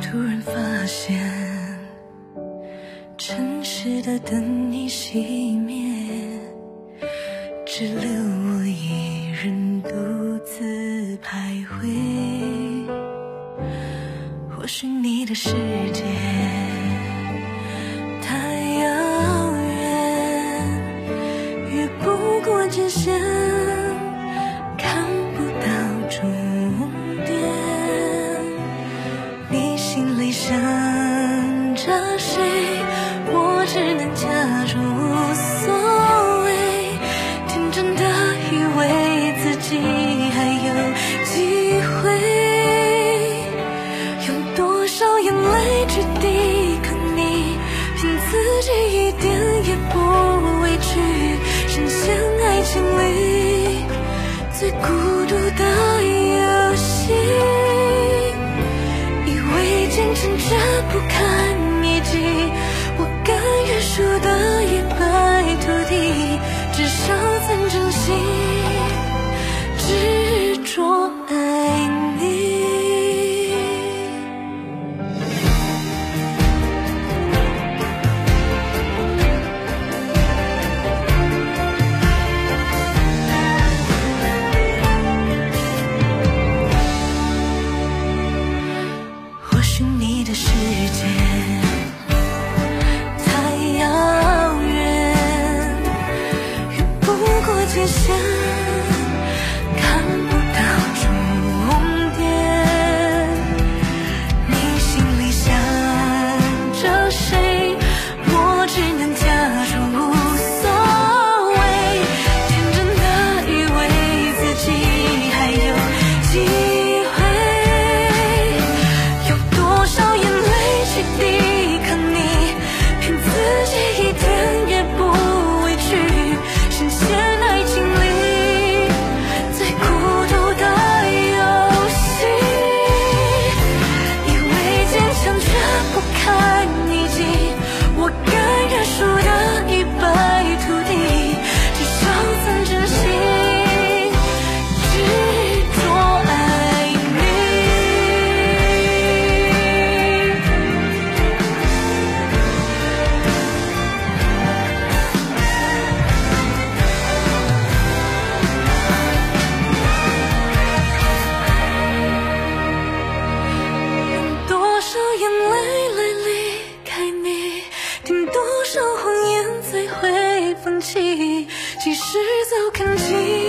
突然发现，城市的灯已熄灭，只留我一人独自徘徊。或许你的世界太遥远，越不过界限，去抵抗你，骗自己一点也不委屈，深陷爱情里最孤独的游戏。以为坚强却不堪一击，我甘愿输得一败涂地，界限，放弃其实早看清